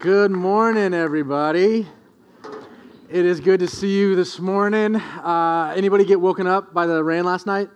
Good morning, everybody. It is good to see you this morning. Uh, anybody get woken up by the rain last night?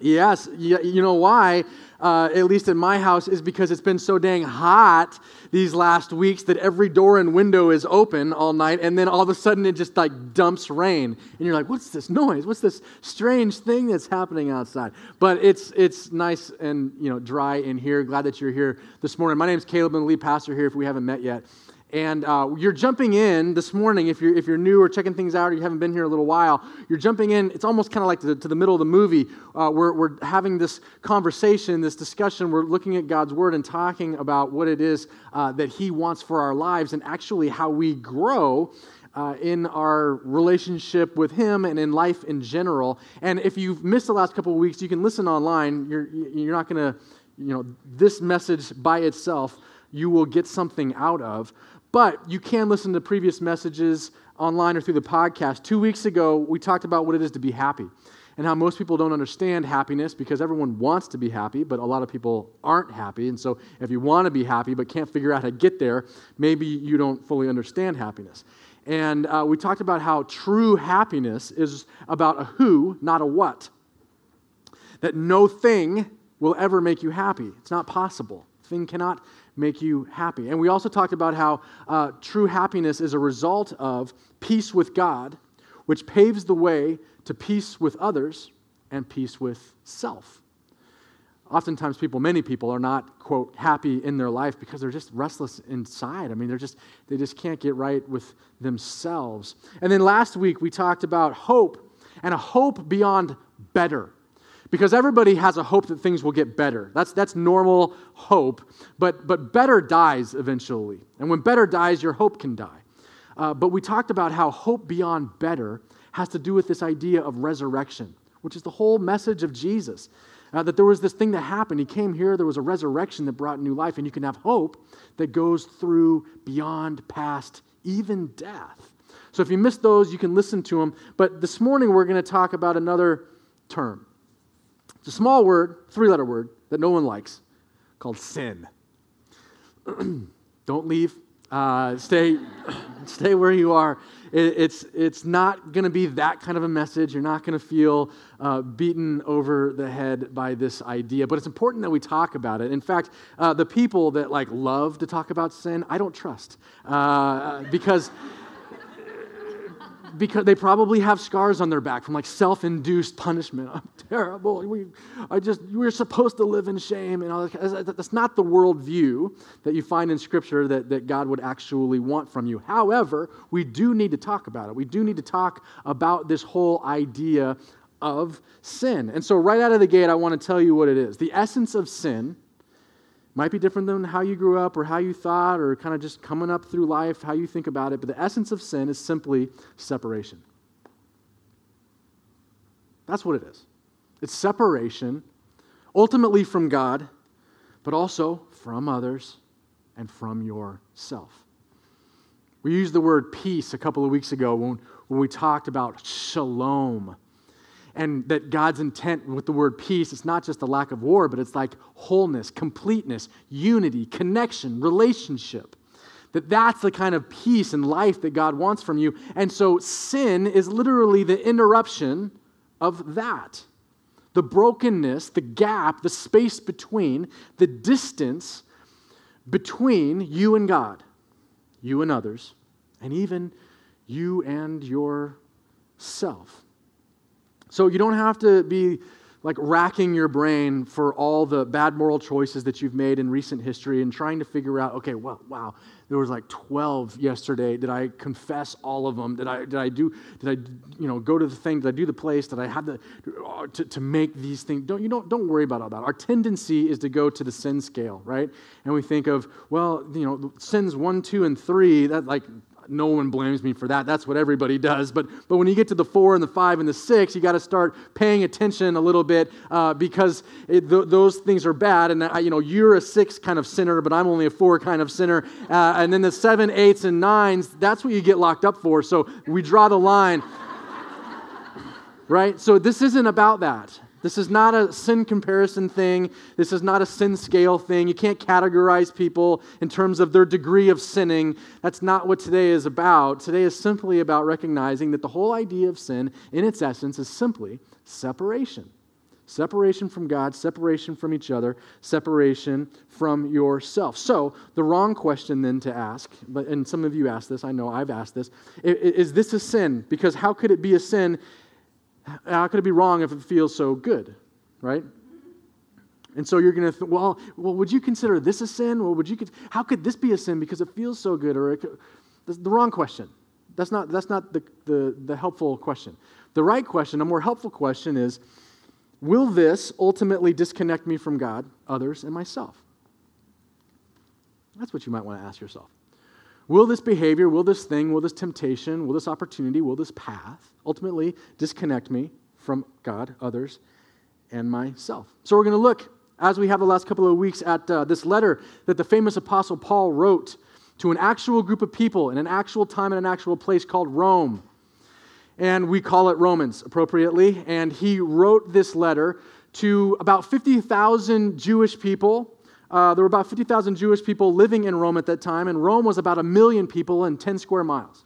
Yes. You, know why? Uh, at least in my house, is because it's been so dang hot these last weeks that every door and window is open all night, and then all of a sudden it just like dumps rain, and you're like, "What's this noise? What's this strange thing that's happening outside?" But it's it's nice and you know dry in here. Glad that you're here this morning. My name is Caleb, and the lead pastor here. If we haven't met yet. And uh, you're jumping in this morning, if you're, if you're new or checking things out or you haven't been here a little while, you're jumping in. It's almost kind of like to the, to the, middle of the movie. Uh, we're, we're having this conversation, this discussion. We're looking at God's Word and talking about what it is uh, that He wants for our lives and actually how we grow. Uh, in our relationship with him and in life in general. And if you've missed the last couple of weeks, you can listen online. You're, you're not going to, you know, this message by itself, you will get something out of. But you can listen to previous messages online or through the podcast. Two weeks ago, we talked about what it is to be happy and how most people don't understand happiness because everyone wants to be happy, but a lot of people aren't happy. And so, if you want to be happy but can't figure out how to get there, maybe you don't fully understand happiness. And uh, we talked about how true happiness is about a who, not a what. That no thing will ever make you happy. It's not possible. Thing cannot make you happy. And we also talked about how uh, true happiness is a result of peace with God, which paves the way to peace with others and peace with self. Oftentimes, people, many people, are not, quote, happy in their life because they're just restless inside. I mean, they're just, they just can't get right with themselves. And then last week, we talked about hope and a hope beyond better. Because everybody has a hope that things will get better. That's, that's normal hope. But, but better dies eventually. And when better dies, your hope can die. Uh, but we talked about how hope beyond better has to do with this idea of resurrection, which is the whole message of Jesus. Uh, that there was this thing that happened. He came here, there was a resurrection that brought new life, and you can have hope that goes through beyond past, even death. So if you missed those, you can listen to them. But this morning, we're going to talk about another term it's a small word, three letter word that no one likes called sin. Don't leave. Uh, stay, stay where you are. It, it's, it's not going to be that kind of a message. You're not going to feel uh, beaten over the head by this idea. But it's important that we talk about it. In fact, uh, the people that like love to talk about sin, I don't trust uh, because because they probably have scars on their back from like self-induced punishment. I'm terrible. We, I just we're supposed to live in shame and all that. That's not the worldview that you find in Scripture that, that God would actually want from you. However, we do need to talk about it. We do need to talk about this whole idea of sin. And so, right out of the gate, I want to tell you what it is. The essence of sin might be different than how you grew up or how you thought or kind of just coming up through life, how you think about it. But the essence of sin is simply separation. That's what it is. It's separation, ultimately from God, but also from others and from yourself. We used the word peace a couple of weeks ago when, when we talked about shalom and that God's intent with the word peace, it's not just a lack of war, but it's like wholeness, completeness, unity, connection, relationship. That that's the kind of peace and life that God wants from you. And so sin is literally the interruption of that. The brokenness, the gap, the space between, the distance between you and God, you and others, and even you and yourself. So you don't have to be like racking your brain for all the bad moral choices that you've made in recent history and trying to figure out, okay, well, wow, there was like 12 yesterday. Did I confess all of them? Did I, did I do, did I, you know, go to the thing? Did I do the place? Did I have the, uh, to, to make these things? Don't, you don't, don't worry about all that. Our tendency is to go to the sin scale, right? And we think of, well, you know, sins one, two, and three, that like no one blames me for that. That's what everybody does. But, but when you get to the four and the five and the six, you got to start paying attention a little bit uh, because it, th- those things are bad. And, uh, you know, you're a six kind of sinner, but I'm only a four kind of sinner. Uh, and then the seven, eights, and nines, that's what you get locked up for. So we draw the line. right? So this isn't about that. This is not a sin comparison thing. This is not a sin scale thing. You can't categorize people in terms of their degree of sinning. That's not what today is about. Today is simply about recognizing that the whole idea of sin, in its essence, is simply separation. Separation from God, separation from each other, separation from yourself. So, the wrong question then to ask, but, and some of you asked this, I know I've asked this, is this a sin? Because how could it be a sin how could it be wrong if it feels so good, right? And so you're going to, th- well, well, would you consider this a sin? Well, would you, how could this be a sin because it feels so good? Or could, that's the wrong question. That's not, that's not the, the, the helpful question. The right question, a more helpful question is, will this ultimately disconnect me from God, others, and myself? That's what you might want to ask yourself. Will this behavior, will this thing, will this temptation, will this opportunity, will this path ultimately disconnect me from God, others, and myself? So we're going to look, as we have the last couple of weeks, at uh, this letter that the famous apostle Paul wrote to an actual group of people in an actual time and an actual place called Rome. And we call it Romans appropriately. And he wrote this letter to about 50,000 Jewish people uh, there were about 50,000 Jewish people living in Rome at that time, and Rome was about a million people in 10 square miles.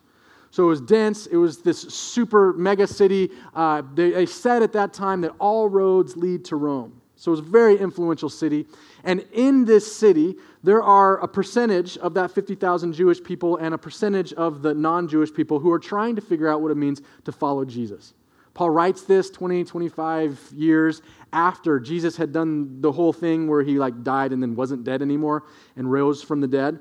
So it was dense. It was this super mega city. Uh, they, they, said at that time that all roads lead to Rome. So it was a very influential city. And in this city, there are a percentage of that 50,000 Jewish people and a percentage of the non Jewish people who are trying to figure out what it means to follow Jesus. Paul writes this 20, 25 years after Jesus had done the whole thing where he like died and then wasn't dead anymore and rose from the dead,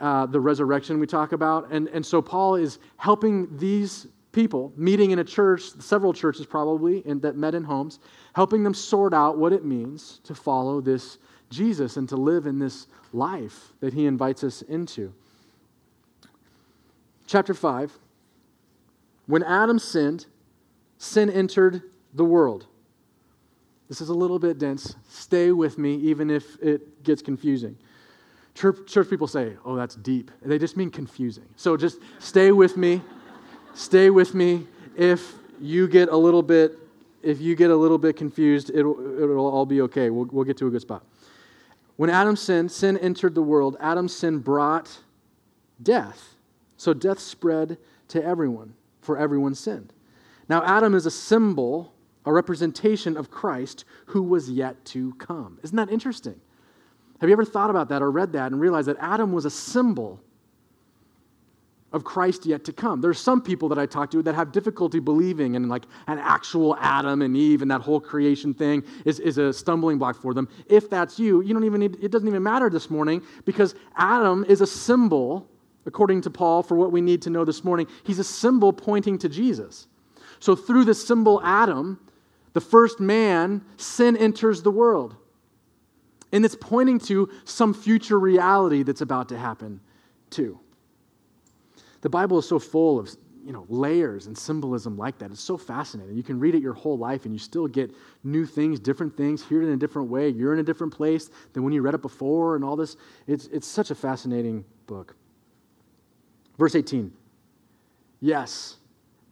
uh, the resurrection we talk about. And, and so Paul is helping these people, meeting in a church, several churches probably, in, that met in homes, helping them sort out what it means to follow this Jesus and to live in this life that he invites us into. Chapter 5 When Adam sinned, sin entered the world. This is a little bit dense. Stay with me, even if it gets confusing. Church, church people say, oh, that's deep. They just mean confusing. So just stay with me. stay with me. If you get a little bit, if you get a little bit confused, it'll, it'll all be okay. We'll, we'll get to a good spot. When Adam sinned, sin entered the world. Adam's sin brought death. So death spread to everyone, for everyone sinned. Now, Adam is a symbol, a representation of Christ who was yet to come. Isn't that interesting? Have you ever thought about that or read that and realized that Adam was a symbol of Christ yet to come? There are some people that I talk to that have difficulty believing in like an actual Adam and Eve and that whole creation thing is, is a stumbling block for them. If that's you, you don't even need, it doesn't even matter this morning because Adam is a symbol, according to Paul, for what we need to know this morning. He's a symbol pointing to Jesus. So, through the symbol Adam, the first man, sin enters the world. And it's pointing to some future reality that's about to happen, too. The Bible is so full of you know, layers and symbolism like that. It's so fascinating. You can read it your whole life and you still get new things, different things, hear it in a different way. You're in a different place than when you read it before and all this. It's, it's such a fascinating book. Verse 18. Yes,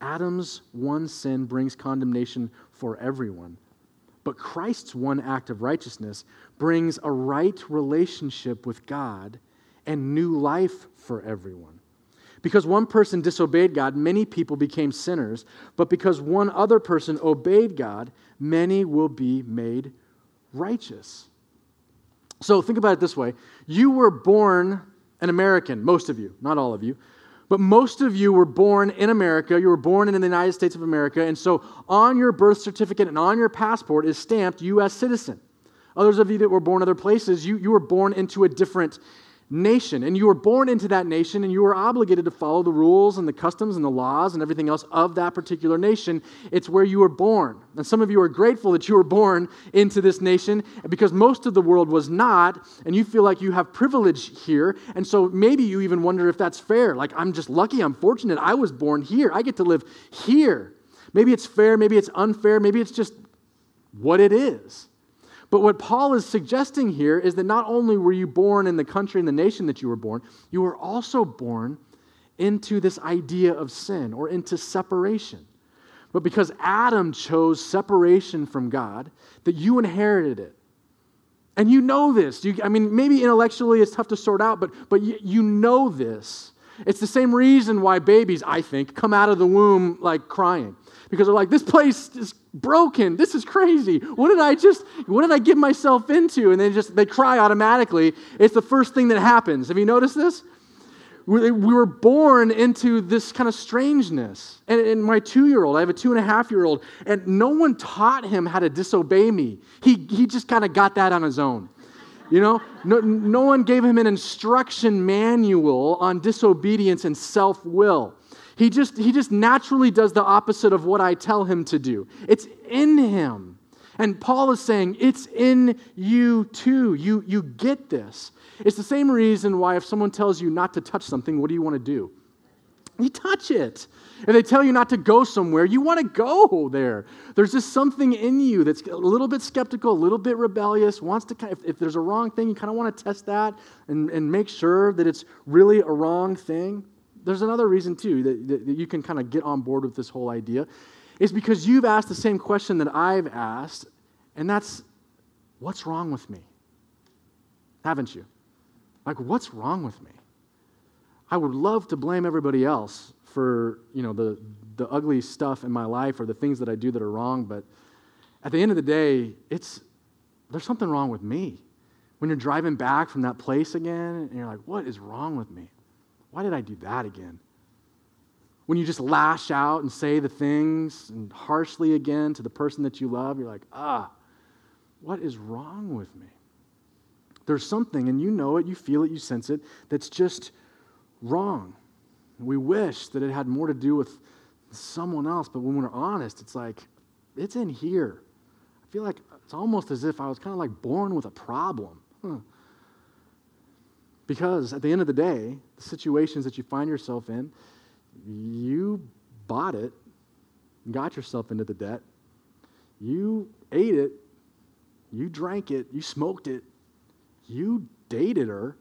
Adam's one sin brings condemnation for everyone. But Christ's one act of righteousness brings a right relationship with God and new life for everyone. Because one person disobeyed God, many people became sinners. But because one other person obeyed God, many will be made righteous. So think about it this way you were born an American, most of you, not all of you. But most of you were born in America. You were born in the United States of America. And so on your birth certificate and on your passport is stamped U.S. citizen. Others of you that were born other places, you, you were born into a different nation. And you were born into that nation, and you were obligated to follow the rules and the customs and the laws and everything else of that particular nation. It's where you were born. And some of you are grateful that you were born into this nation because most of the world was not, and you feel like you have privilege here. And so maybe you even wonder if that's fair. Like, I'm just lucky, I'm fortunate, I was born here, I get to live here. Maybe it's fair, maybe it's unfair, maybe it's just what it is. But what Paul is suggesting here is that not only were you born in the country and the nation that you were born, you were also born into this idea of sin or into separation. but because Adam chose separation from God, that you inherited it. And you know this. You, I mean, maybe intellectually it's tough to sort out, but, but you, you know this. It's the same reason why babies, I think, come out of the womb like crying. Because they're like, this place is broken. This is crazy. What did I just, what did I get myself into? And they just, they cry automatically. It's the first thing that happens. Have you noticed this? we were born into this kind of strangeness. And, and my two year old, I have a two and a half year old, and no one taught him how to disobey me. He, he just kind of got that on his own. You know, no, no one gave him an instruction manual on disobedience and self will. He just, he just naturally does the opposite of what I tell him to do. It's in him. And Paul is saying, it's in you too. You, you get this. It's the same reason why if someone tells you not to touch something, what do you want to do? You touch it. If they tell you not to go somewhere, you want to go there. There's just something in you that's a little bit skeptical, a little bit rebellious, wants to kind of, if, there's a wrong thing, you kind of want to test that and, and make sure that it's really a wrong thing. There's another reason, too, that, that, that you can kind of get on board with this whole idea. Is because you've asked the same question that I've asked, and that's what's wrong with me? Haven't you? Like, what's wrong with me? I would love to blame everybody else for, you know, the, the ugly stuff in my life or the things that I do that are wrong, but at the end of the day, it's there's something wrong with me. When you're driving back from that place again, and you're like, what is wrong with me? Why did I do that again? When you just lash out and say the things and harshly again to the person that you love, you're like, ah, what is wrong with me? There's something, and you know it, you feel it, you sense it, that's just wrong. We wish that it had more to do with someone else, but when we're honest, it's like, it's in here. I feel like it's almost as if I was kind of like born with a problem. Huh. Because at the end of the day, the situations that you find yourself in, you bought it, got yourself into the debt, you ate it, you drank it, you smoked it, you dated her.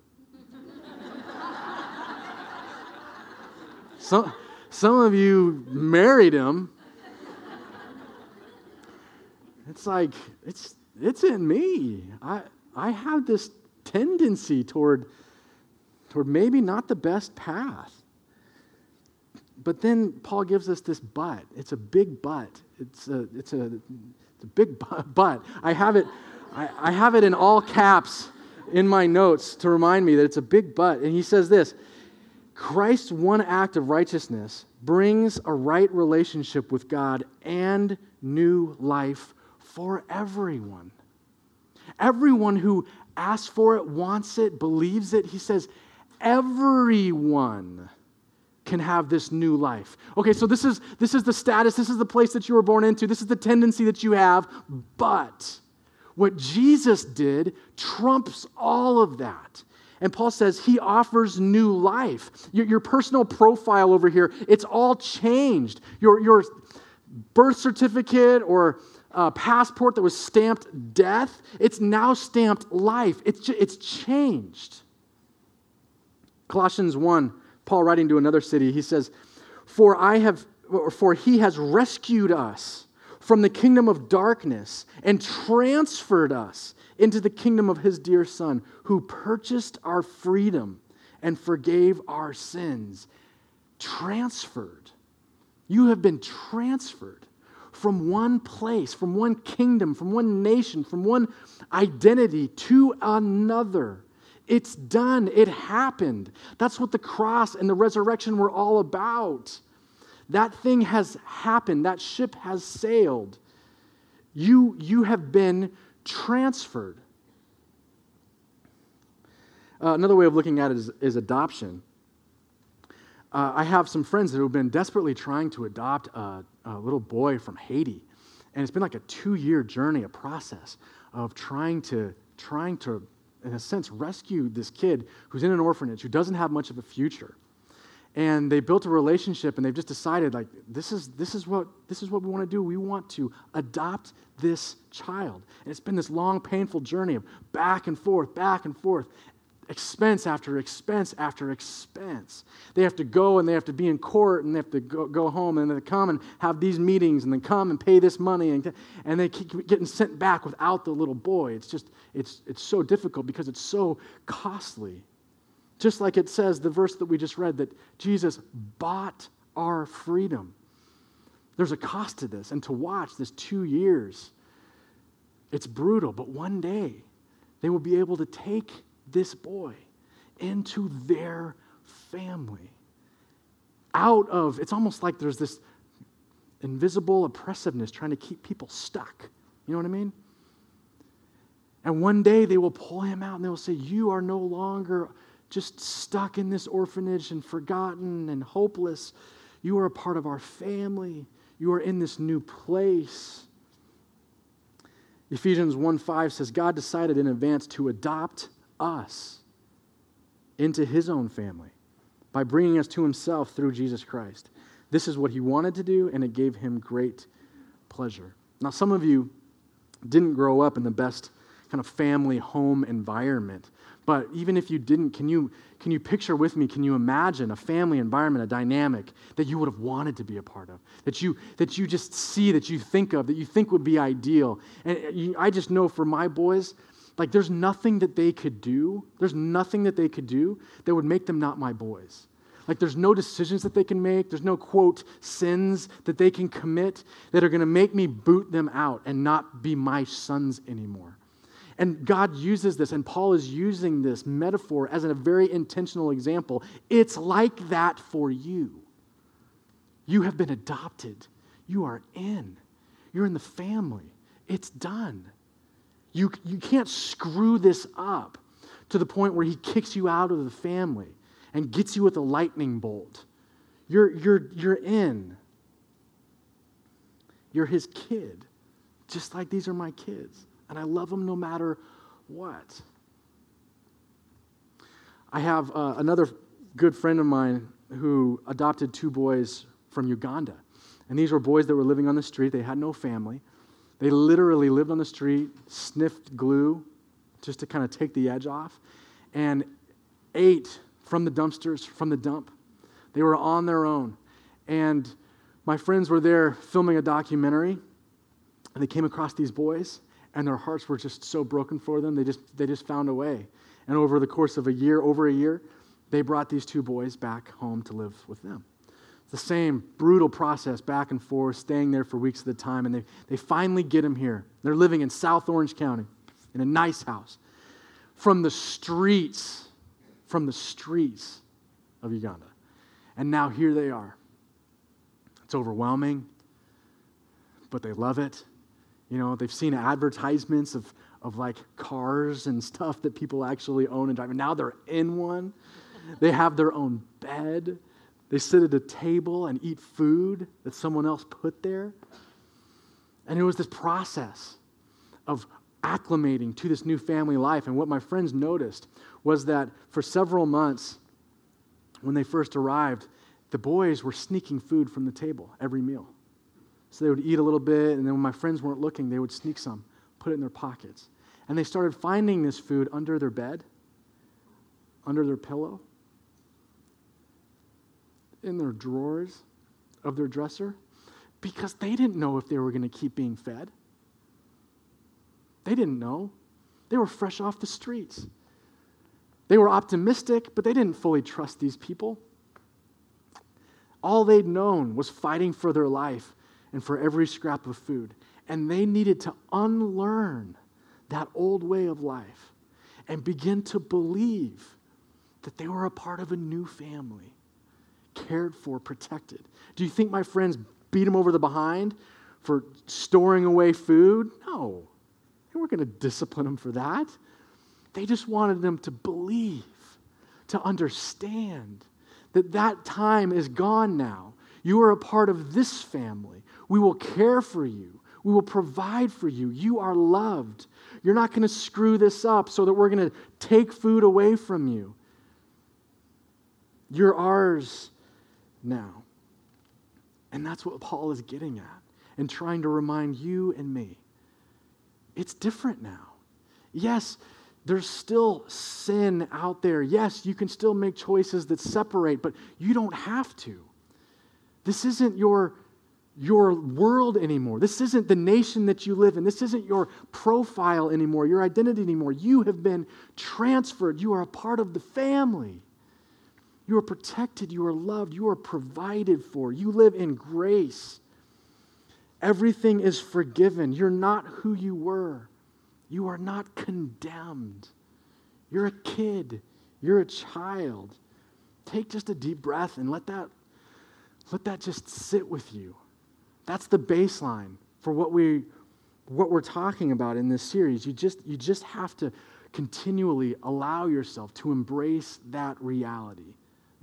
some, some of you married him. It's like, it's, it's in me. I, I have this tendency toward, toward maybe not the best path. But then Paul gives us this but. It's a big but. It's a, it's a, it's a big but. I have it, I, I have it in all caps in my notes to remind me that it's a big but. And he says this Christ's one act of righteousness brings a right relationship with God and new life for everyone. Everyone who asks for it, wants it, believes it, he says, everyone can have this new life. Okay, so this is this is the status, this is the place that you were born into, this is the tendency that you have, but what Jesus did trumps all of that. And Paul says he offers new life. Your, your, personal profile over here, it's all changed. Your, your birth certificate or uh, passport that was stamped death, it's now stamped life. It's, it's changed. Colossians 1, Paul writing to another city, he says, For I have, for he has rescued us from the kingdom of darkness and transferred us into the kingdom of his dear Son, who purchased our freedom and forgave our sins. Transferred. You have been transferred from one place, from one kingdom, from one nation, from one identity to another. It's done. It happened. That's what the cross and the resurrection were all about. That thing has happened. That ship has sailed. You, you have been transferred. Uh, another way of looking at it is, is adoption. Uh, I have some friends that have been desperately trying to adopt a, a little boy from Haiti. And it's been like a two year journey, a process of trying to, trying to, in a sense, rescue this kid who's in an orphanage, who doesn't have much of a future. And they built a relationship and they've just decided like this is this is what this is what we want to do. We want to adopt this child. And it's been this long painful journey of back and forth back and forth expense after expense after expense. They have to go and they have to be in court and they have to go, go home and they come and have these meetings and then come and pay this money and, and they keep getting sent back without the little boy. It's just, it's, it's so difficult because it's so costly. Just like it says, the verse that we just read, that Jesus bought our freedom. There's a cost to this. And to watch this two years, it's brutal. But one day, they will be able to take this boy into their family. Out of, it's almost like there's this invisible oppressiveness trying to keep people stuck. You know what I mean? And one day they will pull him out and they will say, You are no longer just stuck in this orphanage and forgotten and hopeless. You are a part of our family. You are in this new place. Ephesians 1 5 says, God decided in advance to adopt us into his own family by bringing us to himself through Jesus Christ. This is what he wanted to do, and it gave him great pleasure. Now, some of you didn't grow up in the best kind of family home environment. But even if you didn't, can you, can you picture with me, can you imagine a family environment, a dynamic that you would have wanted to be a part of, that you, that you just see, that you think of, that you think would be ideal? And uh, you, I just know for my boys, like there's nothing that they could do, there's nothing that they could do that would make them not my boys. Like there's no decisions that they can make, there's no quote sins that they can commit that are going to make me boot them out and not be my sons anymore. And God uses this, and Paul is using this metaphor as a very intentional example. It's like that for you. You have been adopted, you are in, you're in the family. It's done. You, you can't screw this up to the point where he kicks you out of the family and gets you with a lightning bolt. You're, you're, you're in. You're his kid, just like these are my kids and I love them no matter what. I have uh, another good friend of mine who adopted two boys from Uganda. And these were boys that were living on the street. They had no family. They literally lived on the street, sniffed glue just to kind of take the edge off, and ate from the dumpsters, from the dump. They were on their own. And my friends were there filming a documentary, and they came across these boys, and their hearts were just so broken for them they just they just found a way and over the course of a year over a year they brought these two boys back home to live with them the same brutal process back and forth staying there for weeks at a time and they, they finally get him here they're living in south orange county in a nice house from the streets from the streets of uganda and now here they are it's overwhelming but they love it you know, they've seen advertisements of, of like cars and stuff that people actually own and drive. And now they're in one. They have their own bed. They sit at a table and eat food that someone else put there. And it was this process of acclimating to this new family life. And what my friends noticed was that for several months, when they first arrived, the boys were sneaking food from the table every meal. So they would eat a little bit, and then when my friends weren't looking, they would sneak some, put it in their pockets. And they started finding this food under their bed, under their pillow, in their drawers of their dresser, because they didn't know if they were going to keep being fed. They didn't know. They were fresh off the streets. They were optimistic, but they didn't fully trust these people. All they'd known was fighting for their life and for every scrap of food. And they needed to unlearn that old way of life and begin to believe that they were a part of a new family, cared for, protected. Do you think my friends beat them over the behind for storing away food? No. They weren't going to discipline them for that. They just wanted them to believe, to understand that that time is gone now. You are a part of this family. We will care for you. We will provide for you. You are loved. You're not going to screw this up so that we're going to take food away from you. You're ours now. And that's what Paul is getting at and trying to remind you and me. It's different now. Yes, there's still sin out there. Yes, you can still make choices that separate, but you don't have to. This isn't your, your world anymore. This isn't the nation that you live in. This isn't your profile anymore, your identity anymore. You have been transferred. You are a part of the family. You are protected. You are loved. You are provided for. You live in grace. Everything is forgiven. You're not who you were. You are not condemned. You're a kid. You're a child. Take just a deep breath and let that, let that just sit with you. That's the baseline for what, we, what we're talking about in this series. You just, you just have to continually allow yourself to embrace that reality.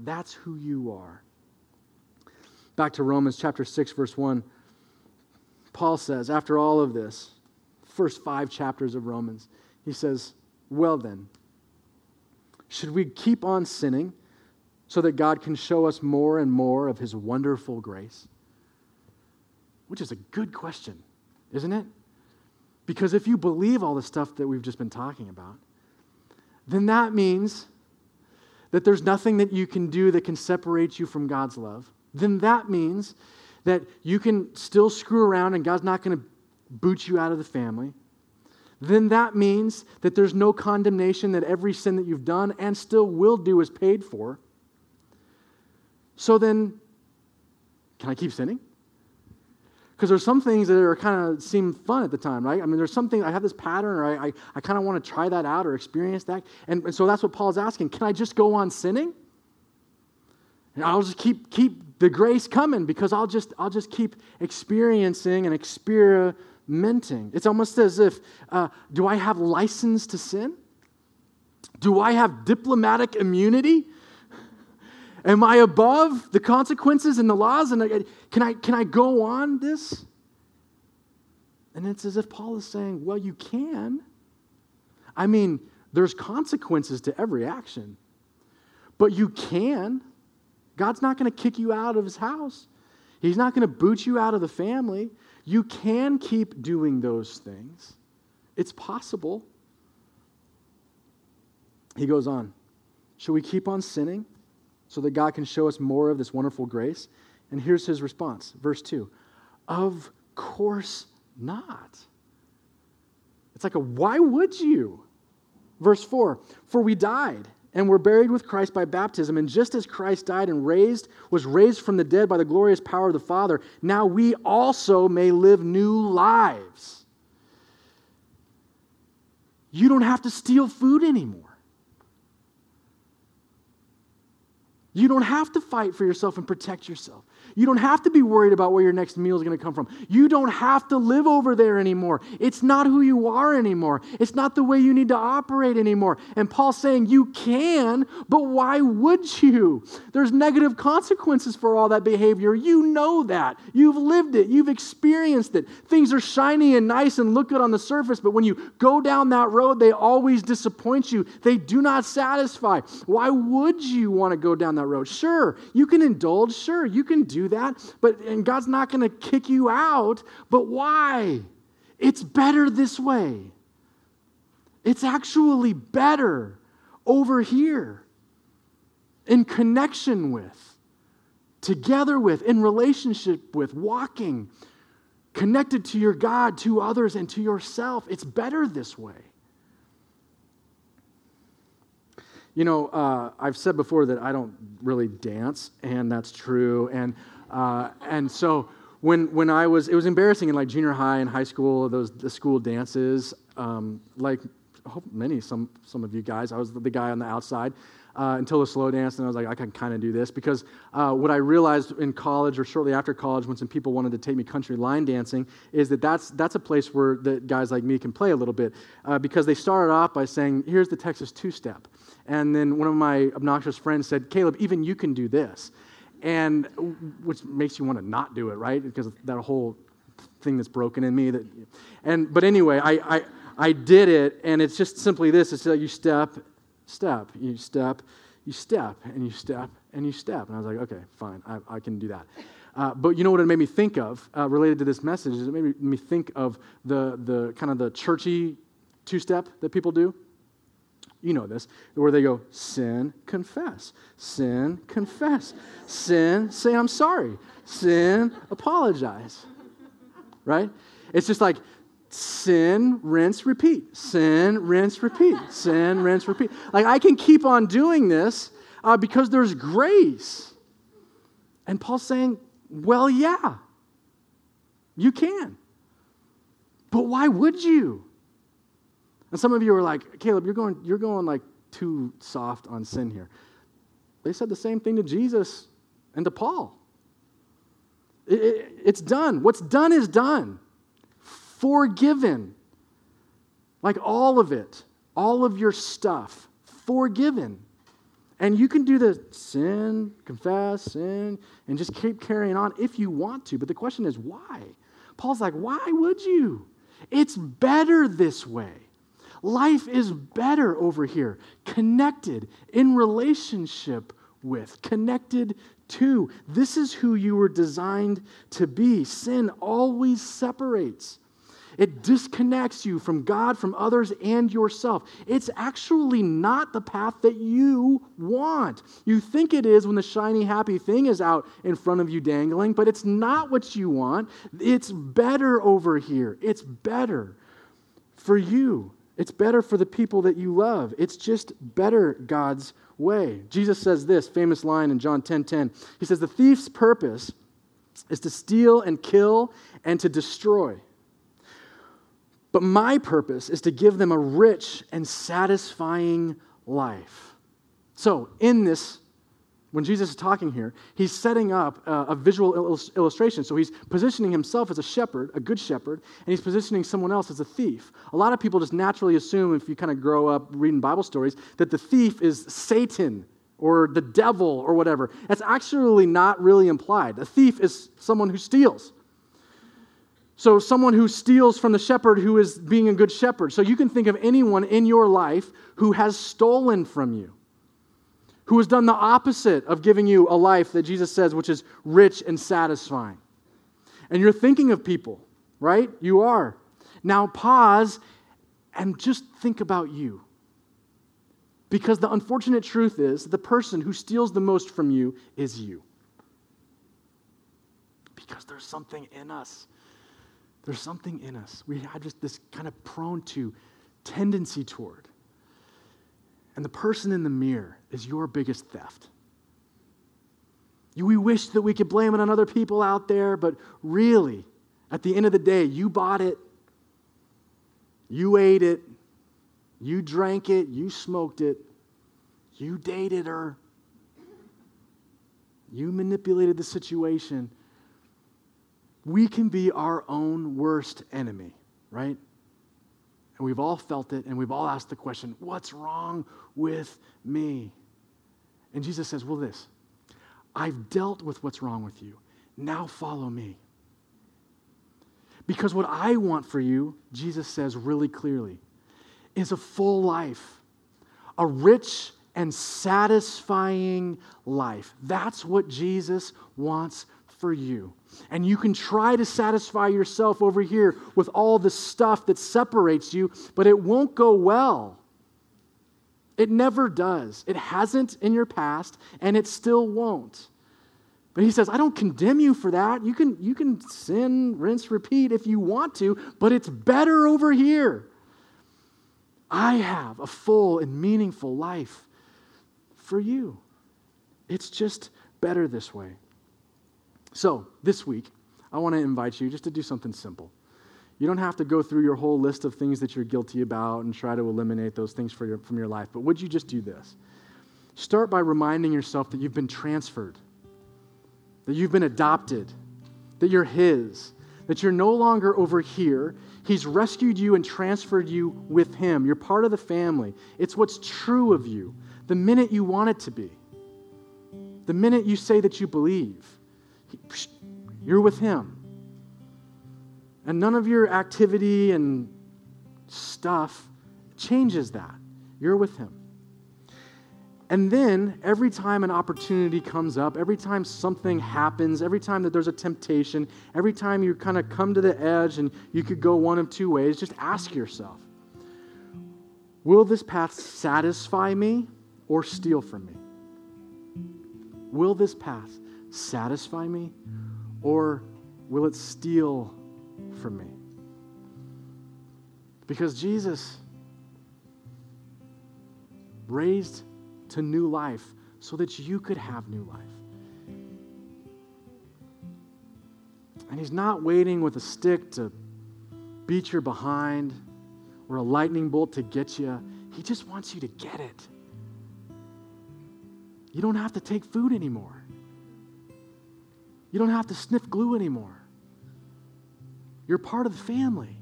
That's who you are. Back to Romans chapter 6, verse 1. Paul says, after all of this, first five chapters of Romans, he says, Well then, should we keep on sinning so that God can show us more and more of his wonderful grace? Which is a good question, isn't it? Because if you believe all the stuff that we've just been talking about, then that means that there's nothing that you can do that can separate you from God's love. Then that means that you can still screw around and God's not going to boot you out of the family, then that means that there's no condemnation, that every sin that you've done and still will do is paid for. So then, can I keep sinning? Because there's some things that are kind of seem fun at the time, right? I mean, there's something, I have this pattern, or I, I, I kind of want to try that out or experience that. And, and so that's what Paul's asking. Can I just go on sinning? And I'll just keep, keep the grace coming because I'll just, I'll just keep experiencing and experimenting. It's almost as if, uh, do I have license to sin? Do I have diplomatic immunity? Am I above the consequences and the laws? And can I, can I go on this? And it's as if Paul is saying, well, you can. I mean, there's consequences to every action, but you can. God's not going to kick you out of his house, He's not going to boot you out of the family. You can keep doing those things, it's possible. He goes on. Should we keep on sinning so that God can show us more of this wonderful grace? And here's his response, verse 2 Of course not. It's like a why would you? Verse 4 For we died and were buried with Christ by baptism. And just as Christ died and raised, was raised from the dead by the glorious power of the Father, now we also may live new lives. You don't have to steal food anymore. You don't have to fight for yourself and protect yourself. You don't have to be worried about where your next meal is going to come from. You don't have to live over there anymore. It's not who you are anymore. It's not the way you need to operate anymore. And Paul's saying you can, but why would you? There's negative consequences for all that behavior. You know that. You've lived it. You've experienced it. Things are shiny and nice and look good on the surface, but when you go down that road, they always disappoint you. They do not satisfy. Why would you want to go down that road? Sure, you can indulge. Sure, you can do that, but and God's not going to kick you out. But why? It's better this way. It's actually better over here in connection with, together with, in relationship with, walking, connected to your God, to others, and to yourself. It's better this way. You know, uh, I've said before that I don't really dance, and that's true. And uh, and so when when I was, it was embarrassing in like junior high and high school, those the school dances. Um, like many some some of you guys, I was the guy on the outside. Uh, until the slow dance, and I was like, I can kind of do this because uh, what I realized in college or shortly after college, when some people wanted to take me country line dancing, is that that's that's a place where the guys like me can play a little bit uh, because they started off by saying, "Here's the Texas two-step," and then one of my obnoxious friends said, "Caleb, even you can do this." and which makes you want to not do it, right? Because that whole thing that's broken in me. That, and but anyway, I, I I did it, and it's just simply this: it's like you step, step, you step, you step, and you step, and you step. And I was like, okay, fine, I, I can do that. Uh, but you know what it made me think of uh, related to this message is it made me think of the the kind of the churchy two step that people do. You know this, where they go, sin, confess. Sin, confess. Sin, say I'm sorry. Sin, apologize. Right? It's just like sin, rinse, repeat. Sin, rinse, repeat. Sin, rinse, repeat. Like I can keep on doing this uh, because there's grace. And Paul's saying, well, yeah, you can. But why would you? And some of you are like, Caleb, you're going, you're going like too soft on sin here. They said the same thing to Jesus and to Paul. It, it, it's done. What's done is done. Forgiven. Like all of it, all of your stuff, forgiven. And you can do the sin, confess, sin, and just keep carrying on if you want to. But the question is, why? Paul's like, why would you? It's better this way. Life is better over here, connected, in relationship with, connected to. This is who you were designed to be. Sin always separates. It disconnects you from God, from others, and yourself. It's actually not the path that you want. You think it is when the shiny, happy thing is out in front of you dangling, but it's not what you want. It's better over here. It's better for you. It's better for the people that you love. It's just better God's way. Jesus says this famous line in John 10:10. 10, 10. He says, The thief's purpose is to steal and kill and to destroy. But my purpose is to give them a rich and satisfying life. So, in this when Jesus is talking here, he's setting up a, a visual il- illustration. So he's positioning himself as a shepherd, a good shepherd, and he's positioning someone else as a thief. A lot of people just naturally assume, if you kind of grow up reading Bible stories, that the thief is Satan or the devil or whatever. That's actually not really implied. A thief is someone who steals. So, someone who steals from the shepherd who is being a good shepherd. So, you can think of anyone in your life who has stolen from you who has done the opposite of giving you a life that Jesus says, which is rich and satisfying. And you're thinking of people, right? You are. Now pause and just think about you. Because the unfortunate truth is, the person who steals the most from you is you. Because there's something in us. There's something in us. We have just this kind of prone to tendency toward and the person in the mirror is your biggest theft. We wish that we could blame it on other people out there, but really, at the end of the day, you bought it, you ate it, you drank it, you smoked it, you dated her, you manipulated the situation. We can be our own worst enemy, right? And we've all felt it, and we've all asked the question, What's wrong with me? And Jesus says, Well, this I've dealt with what's wrong with you. Now follow me. Because what I want for you, Jesus says really clearly, is a full life, a rich and satisfying life. That's what Jesus wants for you. And you can try to satisfy yourself over here with all the stuff that separates you, but it won't go well. It never does. It hasn't in your past, and it still won't. But he says, I don't condemn you for that. You can, you can sin, rinse, repeat if you want to, but it's better over here. I have a full and meaningful life for you. It's just better this way. So, this week, I want to invite you just to do something simple. You don't have to go through your whole list of things that you're guilty about and try to eliminate those things your, from your life. But would you just do this? Start by reminding yourself that you've been transferred, that you've been adopted, that you're His, that you're no longer over here. He's rescued you and transferred you with Him. You're part of the family. It's what's true of you the minute you want it to be, the minute you say that you believe. You're with Him. And none of your activity and stuff changes that. You're with Him. And then every time an opportunity comes up, every time something happens, every time that there's a temptation, every time you kind of come to the edge and you could go one of two ways, just ask yourself Will this path satisfy me or steal from me? Will this path satisfy me or will it steal from me? Because Jesus raised to new life so that you could have new life. And He's not waiting with a stick to beat your behind or a lightning bolt to get you. He just wants you to get it. You don't have to take food anymore. You don't have to sniff glue anymore. You're part of the family.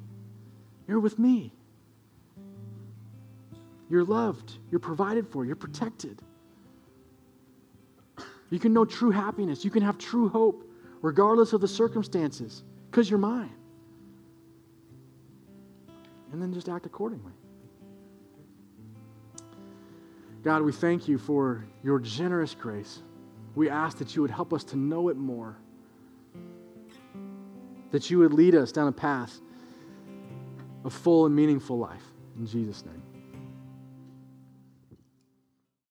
You're with me. You're loved. You're provided for. You're protected. You can know true happiness. You can have true hope regardless of the circumstances because you're mine. And then just act accordingly. God, we thank you for your generous grace. We ask that you would help us to know it more, that you would lead us down a path of full and meaningful life. In Jesus' name.